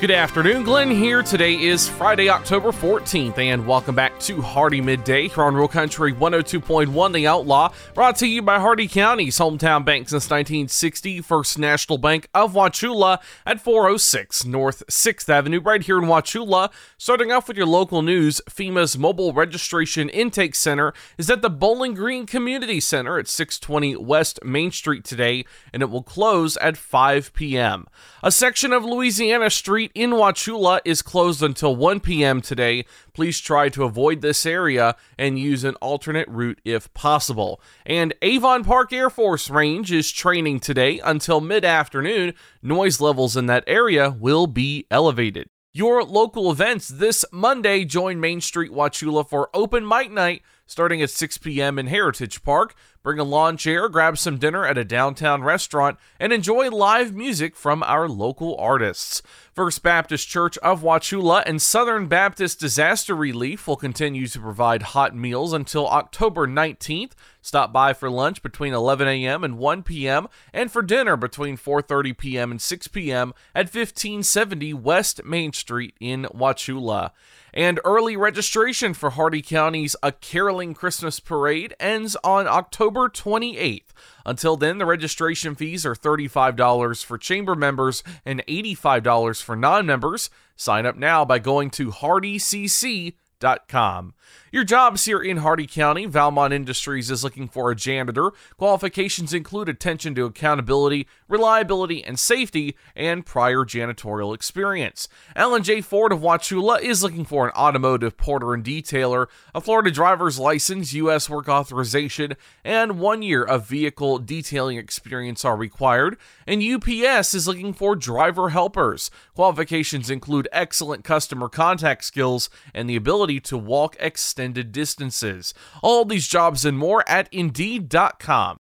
Good afternoon, Glenn here. Today is Friday, October 14th, and welcome back to Hardee Midday here on Real Country 102.1 The Outlaw, brought to you by Hardee County's hometown bank since 1960, First National Bank of Wauchula at 406 North 6th Avenue, right here in Wauchula. Starting off with your local news, FEMA's Mobile Registration Intake Center is at the Bowling Green Community Center at 620 West Main Street today, and it will close at 5 p.m. A section of Louisiana Street in Wauchula is closed until 1 p.m. today. Please try to avoid this area and use an alternate route if possible. And Avon Park Air Force Range is training today until mid afternoon. Noise levels in that area will be elevated. Your local events this Monday join Main Street Wauchula for Open Mic Night starting at 6 p.m. in Heritage Park. Bring a lawn chair, grab some dinner at a downtown restaurant, and enjoy live music from our local artists. First Baptist Church of Wauchula and Southern Baptist Disaster Relief will continue to provide hot meals until October 19th. Stop by for lunch between 11 a.m. and 1 p.m. and for dinner between 4:30 p.m. and 6 p.m. at 1570 West Main Street in Wauchula. And early registration for Hardee County's A Caroling Christmas Parade ends on October 28th. Until then, the registration fees are $35 for chamber members and $85 for non members. Sign up now by going to hardeecc.com. Your jobs here in Hardee County, Valmont Industries is looking for a janitor. Qualifications include attention to accountability, reliability, and safety, and prior janitorial experience. Alan Jay Ford of Wauchula is looking for an automotive porter and detailer, a Florida driver's license, U.S. work authorization, and one year of vehicle detailing experience are required. And UPS is looking for driver helpers. Qualifications include excellent customer contact skills and the ability to walk extended distances. All these jobs and more at Indeed.com.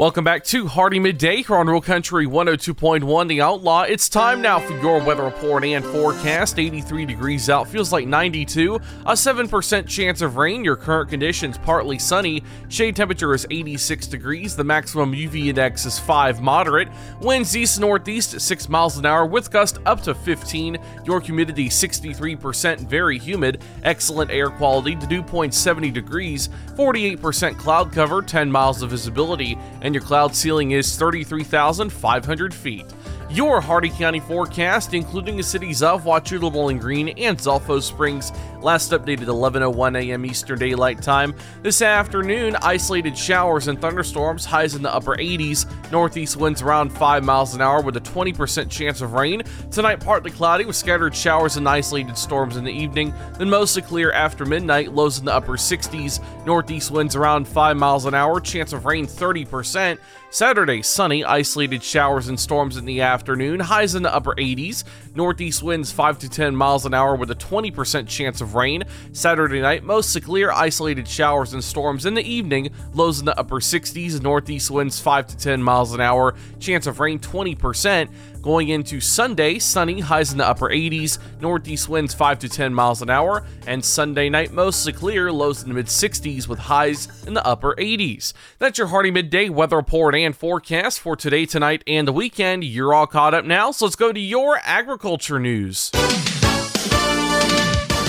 Welcome back to Hardee Midday here on Real Country 102.1 The Outlaw. It's time now for your weather report and forecast. 83 degrees out, feels like 92. A 7% chance of rain. Your current conditions partly sunny. Shade temperature is 86 degrees. The maximum UV index is 5 moderate. Winds east northeast at 6 miles an hour with gust up to 15. Your humidity 63%, very humid. Excellent air quality. The Dew point 70 degrees. 48% cloud cover, 10 miles of visibility. And and your cloud ceiling is 33,500 feet. Your Hardee County forecast, including the cities of Wauchula, Bowling Green, and Zolfo Springs, last updated 11:01 a.m. Eastern Daylight Time. This afternoon, isolated showers and thunderstorms, highs in the upper 80s. Northeast winds around 5 miles an hour with a 20% chance of rain. Tonight, partly cloudy with scattered showers and isolated storms in the evening. Then mostly clear after midnight. Lows in the upper 60s. Northeast winds around 5 miles an hour. Chance of rain 30%. Saturday, sunny, isolated showers and storms in the afternoon, highs in the upper 80s, northeast winds 5 to 10 miles an hour with a 20% chance of rain. Saturday night, mostly clear, isolated showers and storms in the evening, lows in the upper 60s, northeast winds 5 to 10 miles an hour, chance of rain 20%. Going into Sunday, sunny, highs in the upper 80s, northeast winds 5 to 10 miles an hour, and Sunday night mostly clear, lows in the mid 60s with highs in the upper 80s. That's your Hardee Midday weather report and forecast for today, tonight, and the weekend. You're all caught up now, so let's go to your agriculture news.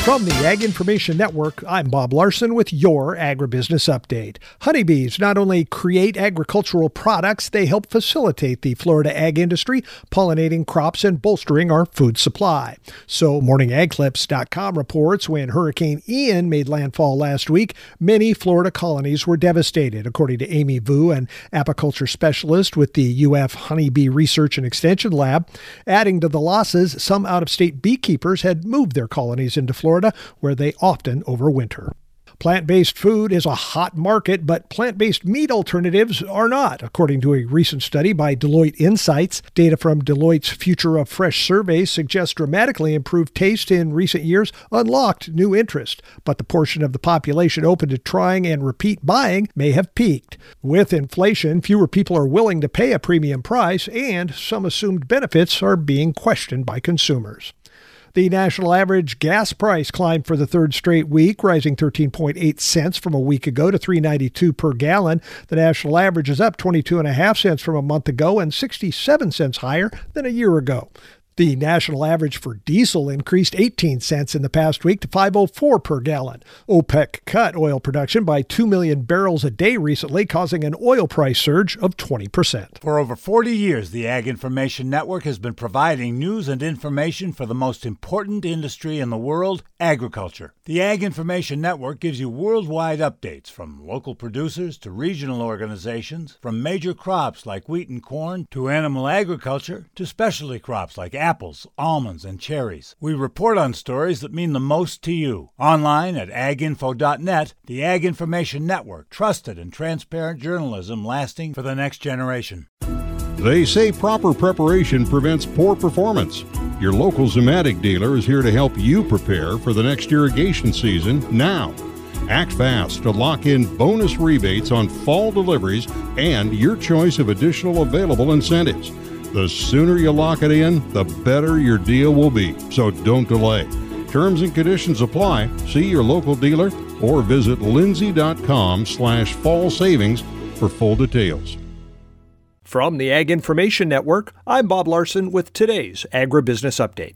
From the Ag Information Network, I'm Bob Larson with your agribusiness update. Honeybees not only create agricultural products, they help facilitate the Florida ag industry, pollinating crops and bolstering our food supply. So, morningagclips.com reports when Hurricane Ian made landfall last week, many Florida colonies were devastated, according to Amy Vu, an apiculture specialist with the UF Honeybee Research and Extension Lab. Adding to the losses, some out of state beekeepers had moved their colonies into Florida Florida, where they often overwinter. Plant based food is a hot market, but plant based meat alternatives are not, according to a recent study by Deloitte Insights. Data from Deloitte's Future of Fresh survey suggests dramatically improved taste in recent years unlocked new interest, but the portion of the population open to trying and repeat buying may have peaked. With inflation, fewer people are willing to pay a premium price, and some assumed benefits are being questioned by consumers. The national average gas price climbed for the third straight week, rising 13.8 cents from a week ago to 3.92 per gallon. The national average is up 22.5 cents from a month ago and 67 cents higher than a year ago. The national average for diesel increased 18 cents in the past week to 504 per gallon. OPEC cut oil production by 2 million barrels a day recently, causing an oil price surge of 20%. For over 40 years, the Ag Information Network has been providing news and information for the most important industry in the world, agriculture. The Ag Information Network gives you worldwide updates from local producers to regional organizations, from major crops like wheat and corn to animal agriculture to specialty crops like apples, almonds, and cherries. We report on stories that mean the most to you. Online at aginfo.net, the Ag Information Network, trusted and transparent journalism lasting for the next generation. They say proper preparation prevents poor performance. Your local Zimmatic dealer is here to help you prepare for the next irrigation season now. Act fast to lock in bonus rebates on fall deliveries and your choice of additional available incentives. The sooner you lock it in, the better your deal will be. So don't delay. Terms and conditions apply. See your local dealer or visit lindsay.com slash fall savings for full details. From the Ag Information Network, I'm Bob Larson with today's Agribusiness Update.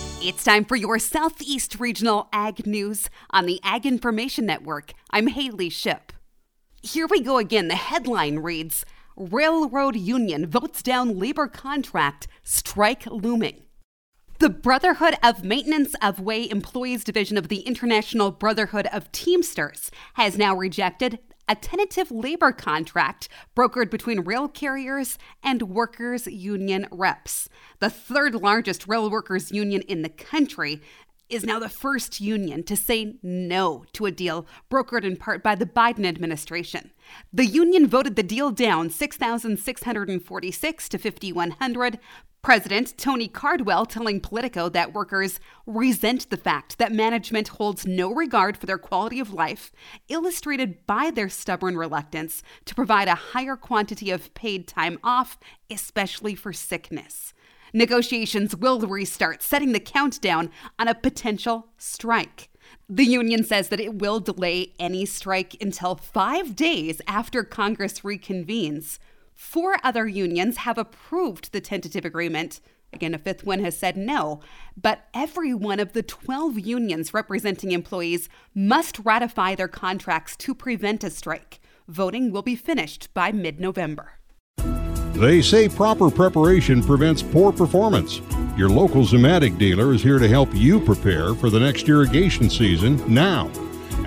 It's time for your Southeast Regional Ag News on the Ag Information Network. I'm Haley Ship. Here we go again. The headline reads Railroad Union votes down labor contract, strike looming. The Brotherhood of Maintenance of Way Employees Division of the International Brotherhood of Teamsters has now rejected a tentative labor contract brokered between rail carriers and workers' union reps. The third largest rail workers' union in the country is now the first union to say no to a deal brokered in part by the Biden administration. The union voted the deal down 6,646 to 5,100, President Tony Cardwell telling Politico that workers resent the fact that management holds no regard for their quality of life, illustrated by their stubborn reluctance to provide a higher quantity of paid time off, especially for sickness. Negotiations will restart, setting the countdown on a potential strike. The union says that it will delay any strike until five days after Congress reconvenes. Four other unions have approved the tentative agreement. Again, a fifth one has said no. But every one of the 12 unions representing employees must ratify their contracts to prevent a strike. Voting will be finished by mid November. They say proper preparation prevents poor performance. Your local Zimmatic dealer is here to help you prepare for the next irrigation season now.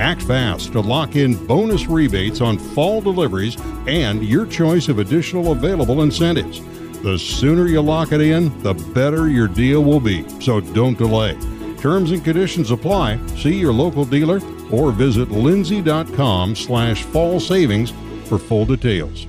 Act fast to lock in bonus rebates on fall deliveries and your choice of additional available incentives. The sooner you lock it in, the better your deal will be. So don't delay. Terms and conditions apply. See your local dealer or visit lindsay.com slash fall savings for full details.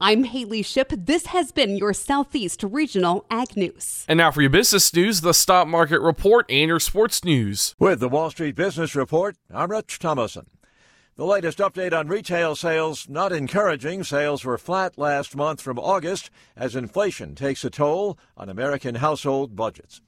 I'm Haley Ship. This has been your Southeast Regional Ag News. And now for your business news, the stock market report, and your sports news. With the Wall Street Business Report, I'm Rich Thomason. The latest update on retail sales not encouraging. Sales were flat last month from August as inflation takes a toll on American household budgets.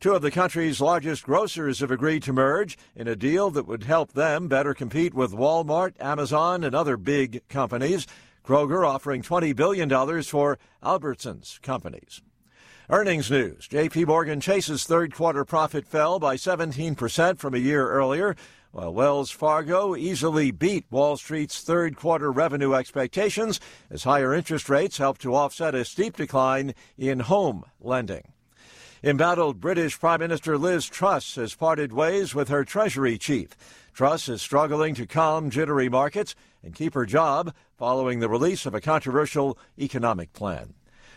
Two of the country's largest grocers have agreed to merge in a deal that would help them better compete with Walmart, Amazon, and other big companies. Kroger offering $20 billion for Albertsons companies. Earnings news. JP Morgan Chase's third quarter profit fell by 17% from a year earlier, while Wells Fargo easily beat Wall Street's third quarter revenue expectations as higher interest rates helped to offset a steep decline in home lending. Embattled British Prime Minister Liz Truss has parted ways with her Treasury chief. Truss is struggling to calm jittery markets and keep her job following the release of a controversial economic plan.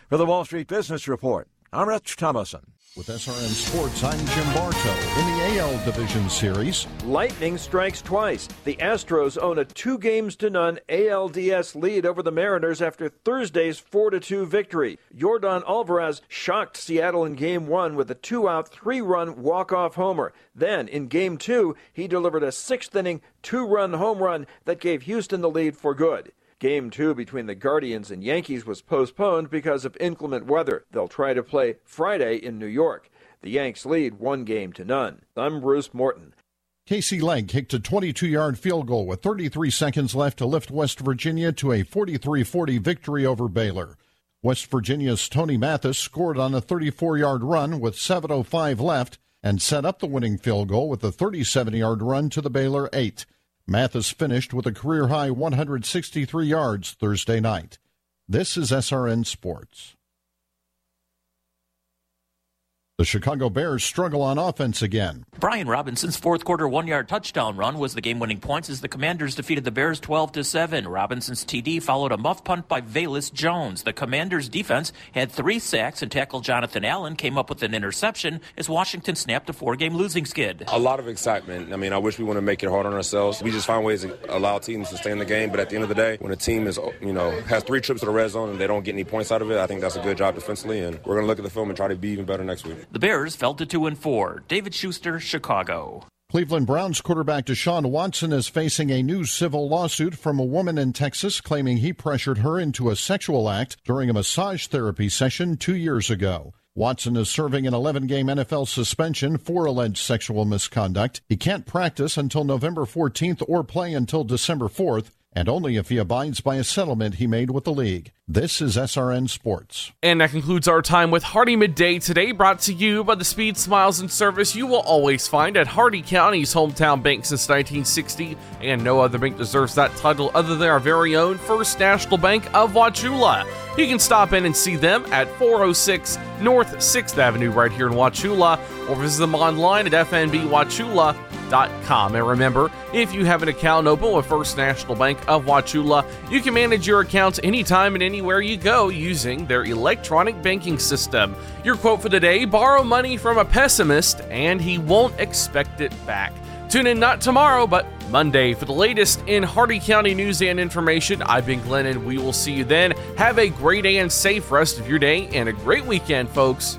For the Wall Street Business Report, I'm Rich Thomason. With SRN Sports, I'm Jim Bartow. In the AL Division Series, lightning strikes twice. The Astros own a two games to none ALDS lead over the Mariners after Thursday's 4 2 victory. Jordan Alvarez shocked Seattle in game one with a two out, three run walk off homer. Then, in game two, he delivered a sixth inning, two run home run that gave Houston the lead for good. Game two between the Guardians and Yankees was postponed because of inclement weather. They'll try to play Friday in New York. The Yanks lead one game to none. I'm Bruce Morton. Casey Legg kicked a 22 yard field goal with 33 seconds left to lift West Virginia to a 43 40 victory over Baylor. West Virginia's Tony Mathis scored on a 34 yard run with 7.05 left and set up the winning field goal with a 37 yard run to the Baylor 8. Mathis finished with a career high 163 yards Thursday night. This is SRN Sports. The Chicago Bears struggle on offense again. Brian Robinson's fourth quarter one yard touchdown run was the game winning points as the Commanders defeated the Bears 12 to 7. Robinson's TD followed a muff punt by Velus Jones. The Commanders defense had three sacks and tackle Jonathan Allen came up with an interception as Washington snapped a four game losing skid. A lot of excitement. I mean, I wish we want to make it hard on ourselves. We just find ways to allow teams to stay in the game, but at the end of the day, when a team is, you know, has three trips to the red zone and they don't get any points out of it, I think that's a good job defensively, and we're going to look at the film and try to be even better next week. The Bears fell to 2 and 4. David Schuster, Chicago. Cleveland Browns quarterback Deshaun Watson is facing a new civil lawsuit from a woman in Texas claiming he pressured her into a sexual act during a massage therapy session two years ago. Watson is serving an 11 game NFL suspension for alleged sexual misconduct. He can't practice until November 14th or play until December 4th and only if he abides by a settlement he made with the league. This is SRN Sports. And that concludes our time with Hardee Midday today, brought to you by the speed, smiles, and service you will always find at Hardee County's hometown bank since 1960. And no other bank deserves that title other than our very own First National Bank of Wauchula. You can stop in and see them at 406 North 6th Avenue right here in Wauchula, or visit them online at fnbwauchula.com and remember, if you have an account open with First National Bank of Wauchula, you can manage your accounts anytime and anywhere you go using their electronic banking system. Your quote for today borrow money from a pessimist, and he won't expect it back. Tune in not tomorrow, but Monday for the latest in Hardee County news and information. I've been Glenn, and we will see you then. Have a great and safe rest of your day and a great weekend, folks.